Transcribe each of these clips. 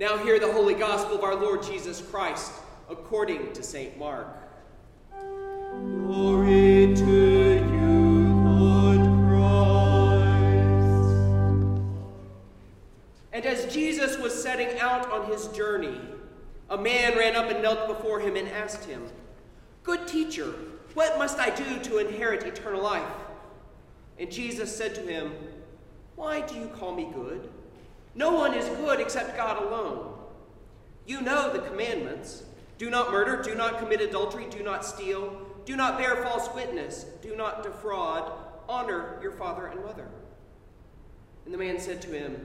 Now hear the holy gospel of our Lord Jesus Christ according to St. Mark. Glory to you, Lord Christ. And as Jesus was setting out on his journey, a man ran up and knelt before him and asked him, Good teacher, what must I do to inherit eternal life? And Jesus said to him, Why do you call me good? No one is good except God alone. You know the commandments do not murder, do not commit adultery, do not steal, do not bear false witness, do not defraud, honor your father and mother. And the man said to him,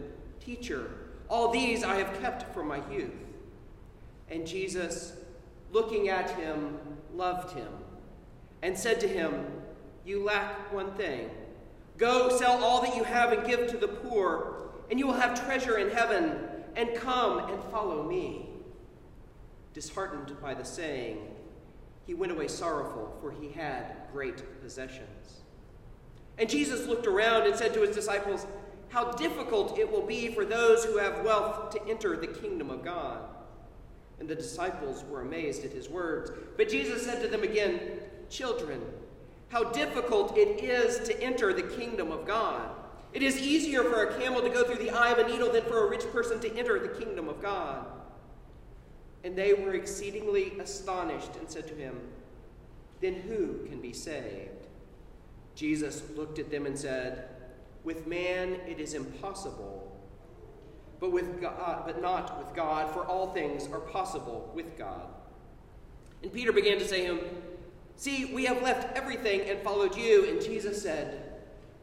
Teacher, all these I have kept from my youth. And Jesus, looking at him, loved him and said to him, You lack one thing. Go sell all that you have and give to the poor, and you will have treasure in heaven, and come and follow me. Disheartened by the saying, he went away sorrowful, for he had great possessions. And Jesus looked around and said to his disciples, How difficult it will be for those who have wealth to enter the kingdom of God. And the disciples were amazed at his words. But Jesus said to them again, Children, how difficult it is to enter the kingdom of God. It is easier for a camel to go through the eye of a needle than for a rich person to enter the kingdom of God. And they were exceedingly astonished and said to him, Then who can be saved? Jesus looked at them and said, With man it is impossible, but with God, but not with God, for all things are possible with God. And Peter began to say to him, See, we have left everything and followed you. And Jesus said,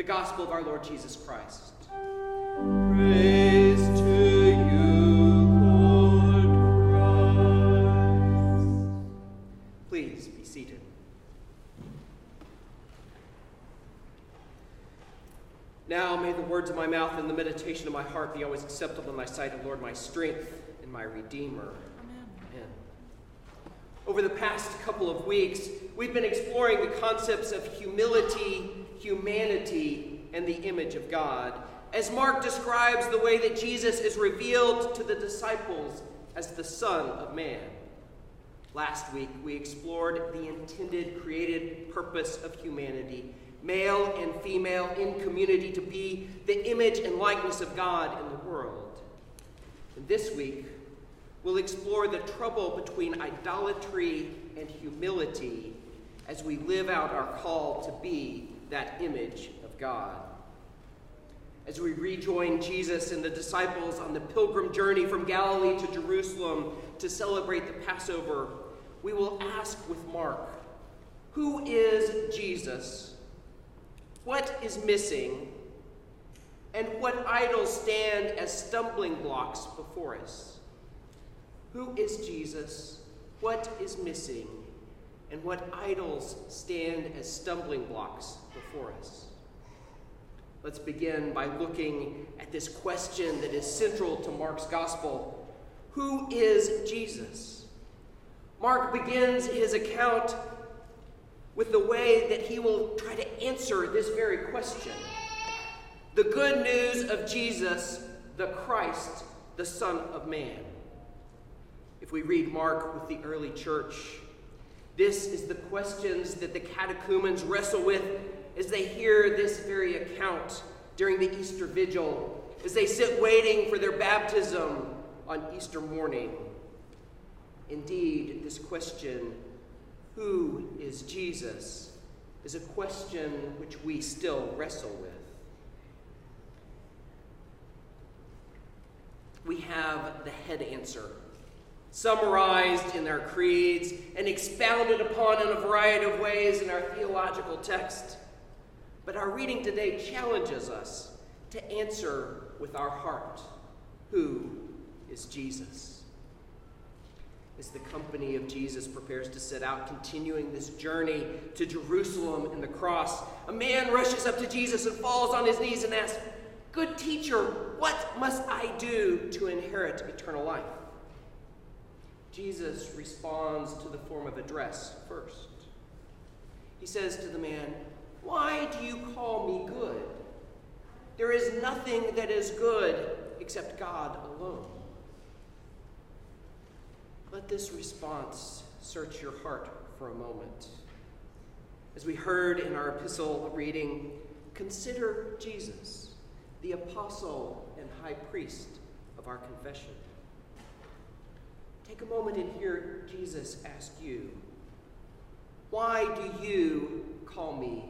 The gospel of our Lord Jesus Christ. Praise to you, Lord Christ. Please be seated. Now may the words of my mouth and the meditation of my heart be always acceptable in thy sight, O Lord, my strength and my redeemer. Amen. Over the past couple of weeks, we've been exploring the concepts of humility, humanity, and the image of God as Mark describes the way that Jesus is revealed to the disciples as the Son of Man. Last week, we explored the intended created purpose of humanity male and female in community to be the image and likeness of God in the world. And this week, we'll explore the trouble between idolatry and humility as we live out our call to be that image of God. As we rejoin Jesus and the disciples on the pilgrim journey from Galilee to Jerusalem to celebrate the Passover, we will ask with Mark Who is Jesus? What is missing? And what idols stand as stumbling blocks before us? Who is Jesus? What is missing? And what idols stand as stumbling blocks before us? Let's begin by looking at this question that is central to Mark's gospel Who is Jesus? Mark begins his account with the way that he will try to answer this very question. The good news of Jesus, the Christ, the Son of Man. If we read Mark with the early church, this is the questions that the catechumens wrestle with as they hear this very account during the Easter Vigil, as they sit waiting for their baptism on Easter morning. Indeed, this question who is Jesus, is a question which we still wrestle with. We have the head answer, summarized in our creeds and expounded upon in a variety of ways in our theological text. But our reading today challenges us to answer with our heart Who is Jesus? as the company of Jesus prepares to set out, continuing this journey to Jerusalem and the cross, a man rushes up to Jesus and falls on his knees and asks, Good teacher, what must I do to inherit eternal life? Jesus responds to the form of address first. He says to the man, Why do you call me good? There is nothing that is good except God alone. Let this response search your heart for a moment. As we heard in our epistle reading, consider Jesus, the apostle and high priest of our confession. Take a moment and hear Jesus ask you, Why do you call me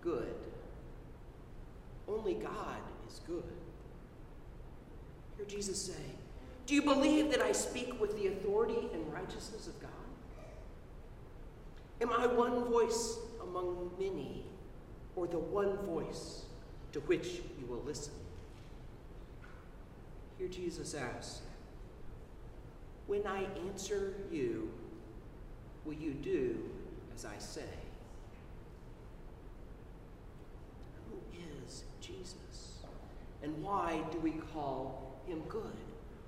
good? Only God is good. Hear Jesus say, Do you believe that I speak with the authority and righteousness of God? Am I one voice among many, or the one voice to which you will listen? Hear Jesus ask, When I answer you, will you do as I say? Who is Jesus? And why do we call him good?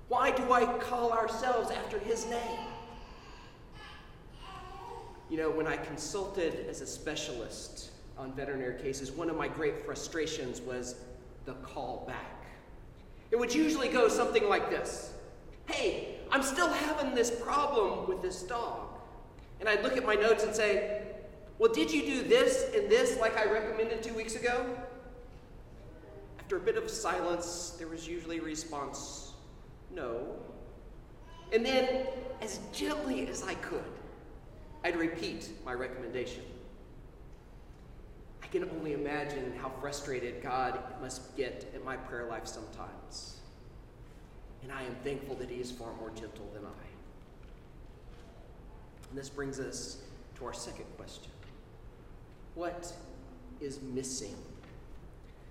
Why do I call ourselves after his name? You know, when I consulted as a specialist on veterinary cases, one of my great frustrations was the call back. It would usually go something like this Hey, I'm still having this problem with this dog. And I'd look at my notes and say, Well, did you do this and this like I recommended two weeks ago? After a bit of silence, there was usually a response, No. And then, as gently as I could, I'd repeat my recommendation. I can only imagine how frustrated God must get at my prayer life sometimes. And I am thankful that He is far more gentle than I. And this brings us to our second question What is missing?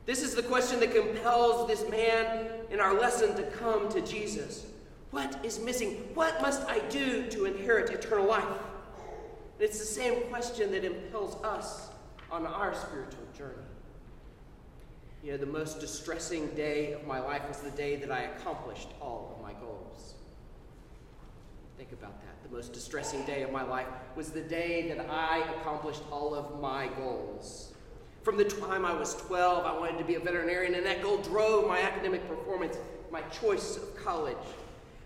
This is the question that compels this man in our lesson to come to Jesus. What is missing? What must I do to inherit eternal life? And it's the same question that impels us on our spiritual journey. You know, the most distressing day of my life was the day that I accomplished all of my goals. Think about that. The most distressing day of my life was the day that I accomplished all of my goals. From the time I was 12, I wanted to be a veterinarian, and that goal drove my academic performance, my choice of college.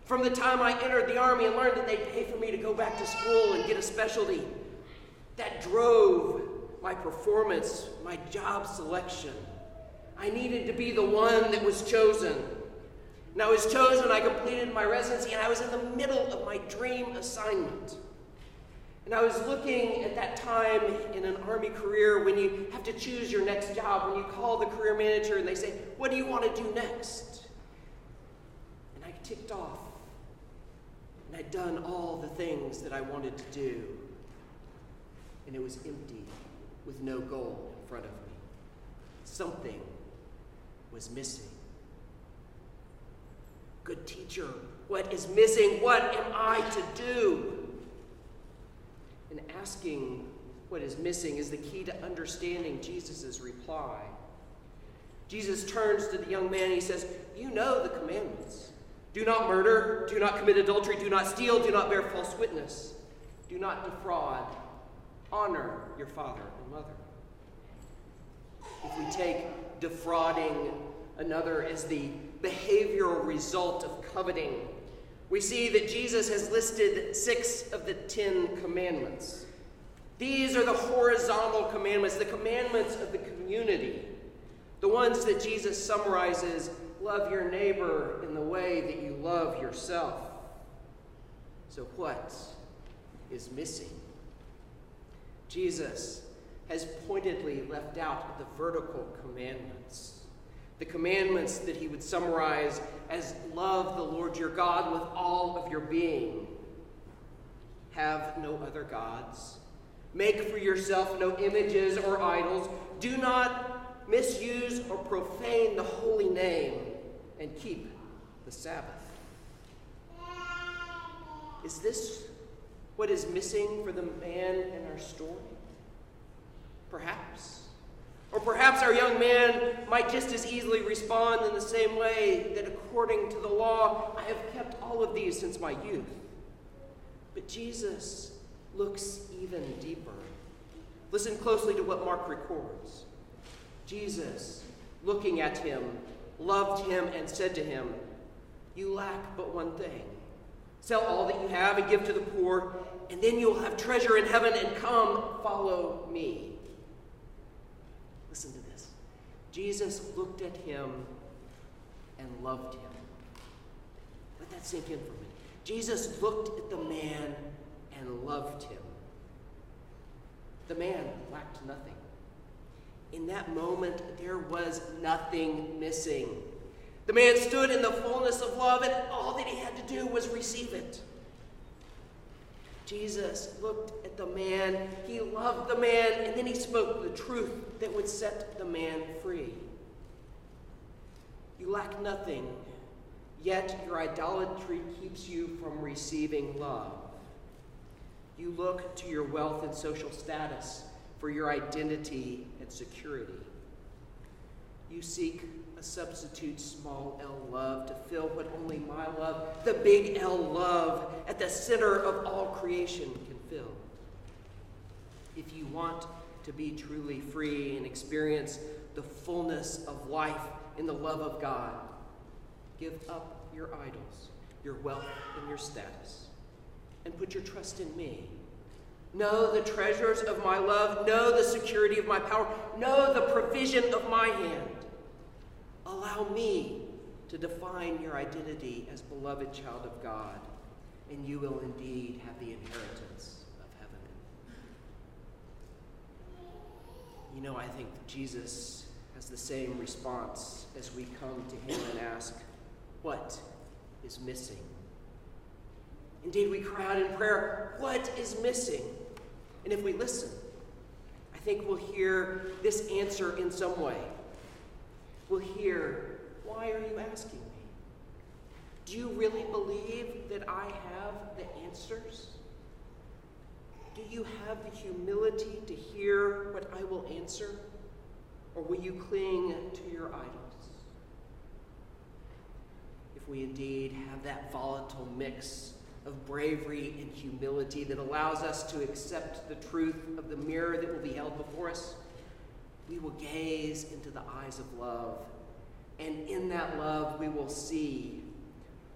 From the time I entered the Army and learned that they'd pay for me to go back to school and get a specialty, that drove my performance, my job selection. I needed to be the one that was chosen. And I was chosen, I completed my residency, and I was in the middle of my dream assignment. And I was looking at that time in an Army career when you have to choose your next job, when you call the career manager and they say, What do you want to do next? And I ticked off. And I'd done all the things that I wanted to do. And it was empty with no goal in front of me. Something was missing. Good teacher, what is missing? What am I to do? And asking what is missing is the key to understanding Jesus' reply. Jesus turns to the young man and he says, You know the commandments. Do not murder, do not commit adultery, do not steal, do not bear false witness, do not defraud, honor your father and mother. If we take defrauding another as the behavioral result of coveting, we see that Jesus has listed six of the Ten Commandments. These are the horizontal commandments, the commandments of the community, the ones that Jesus summarizes love your neighbor in the way that you love yourself. So, what is missing? Jesus has pointedly left out the vertical commandments the commandments that he would summarize as love the Lord your God with all of your being. Have no other gods. Make for yourself no images or idols. Do not misuse or profane the holy name, and keep the Sabbath. Is this what is missing for the man in our story? Perhaps. Or perhaps our young man might just as easily respond in the same way that according to the law, I have kept all of these since my youth. But Jesus looks even deeper. Listen closely to what Mark records. Jesus, looking at him, loved him and said to him, You lack but one thing. Sell all that you have and give to the poor, and then you will have treasure in heaven, and come, follow me. Listen to this. Jesus looked at him and loved him. Let that sink in for a minute. Jesus looked at the man and loved him. The man lacked nothing. In that moment, there was nothing missing. The man stood in the fullness of love, and all that he had to do was receive it. Jesus looked at the man, he loved the man, and then he spoke the truth that would set the man free. You lack nothing, yet your idolatry keeps you from receiving love. You look to your wealth and social status for your identity and security. You seek a substitute small l love to fill what only my love, the big L love, at the center of all creation can fill. If you want to be truly free and experience the fullness of life in the love of God, give up your idols, your wealth, and your status and put your trust in me. Know the treasures of my love. Know the security of my power. Know the provision of my hand. Allow me to define your identity as beloved child of God, and you will indeed have the inheritance of heaven. You know, I think Jesus has the same response as we come to him and ask, What is missing? Indeed, we cry out in prayer, What is missing? And if we listen, I think we'll hear this answer in some way. We'll hear, Why are you asking me? Do you really believe that I have the answers? Do you have the humility to hear what I will answer? Or will you cling to your idols? If we indeed have that volatile mix of bravery and humility that allows us to accept the truth of the mirror that will be held before us, we will gaze into the eyes of love. And in that love, we will see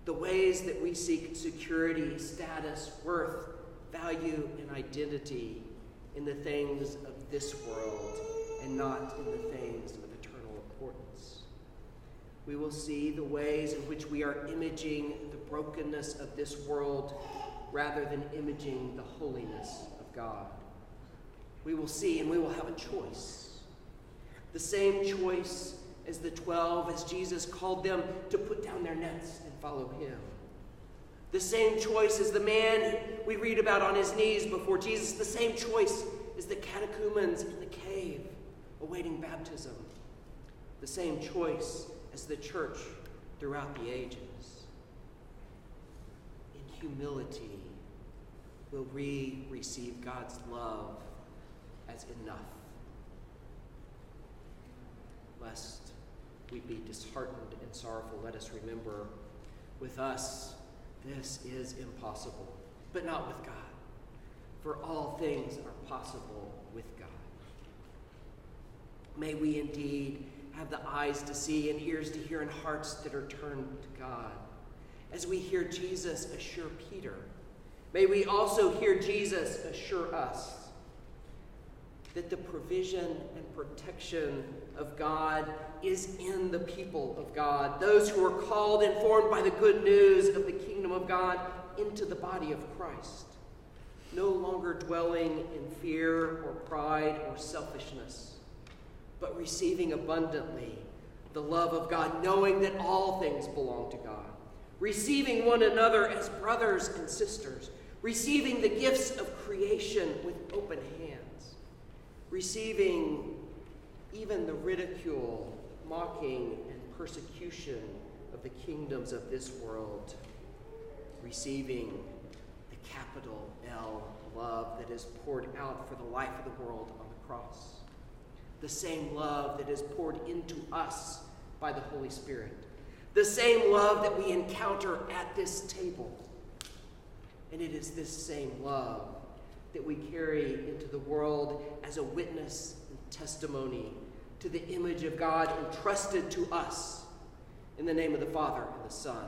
the ways that we seek security, status, worth, value, and identity in the things of this world and not in the things of eternal importance. We will see the ways in which we are imaging the brokenness of this world rather than imaging the holiness of God. We will see and we will have a choice. The same choice as the twelve, as Jesus called them to put down their nets and follow him. The same choice as the man we read about on his knees before Jesus, the same choice as the catechumens in the cave awaiting baptism. The same choice as the church throughout the ages. In humility, will we receive God's love as enough? Lest we be disheartened and sorrowful, let us remember with us, this is impossible, but not with God. For all things are possible with God. May we indeed have the eyes to see and ears to hear and hearts that are turned to God. As we hear Jesus assure Peter, may we also hear Jesus assure us that the provision and protection of God is in the people of God, those who are called and formed by the good news of the kingdom of God into the body of Christ, no longer dwelling in fear or pride or selfishness, but receiving abundantly the love of God, knowing that all things belong to God, receiving one another as brothers and sisters, receiving the gifts of creation with open hands, receiving even the ridicule, mocking, and persecution of the kingdoms of this world, receiving the capital L love that is poured out for the life of the world on the cross. The same love that is poured into us by the Holy Spirit. The same love that we encounter at this table. And it is this same love that we carry into the world as a witness and testimony to the image of God entrusted to us in the name of the Father, and the Son,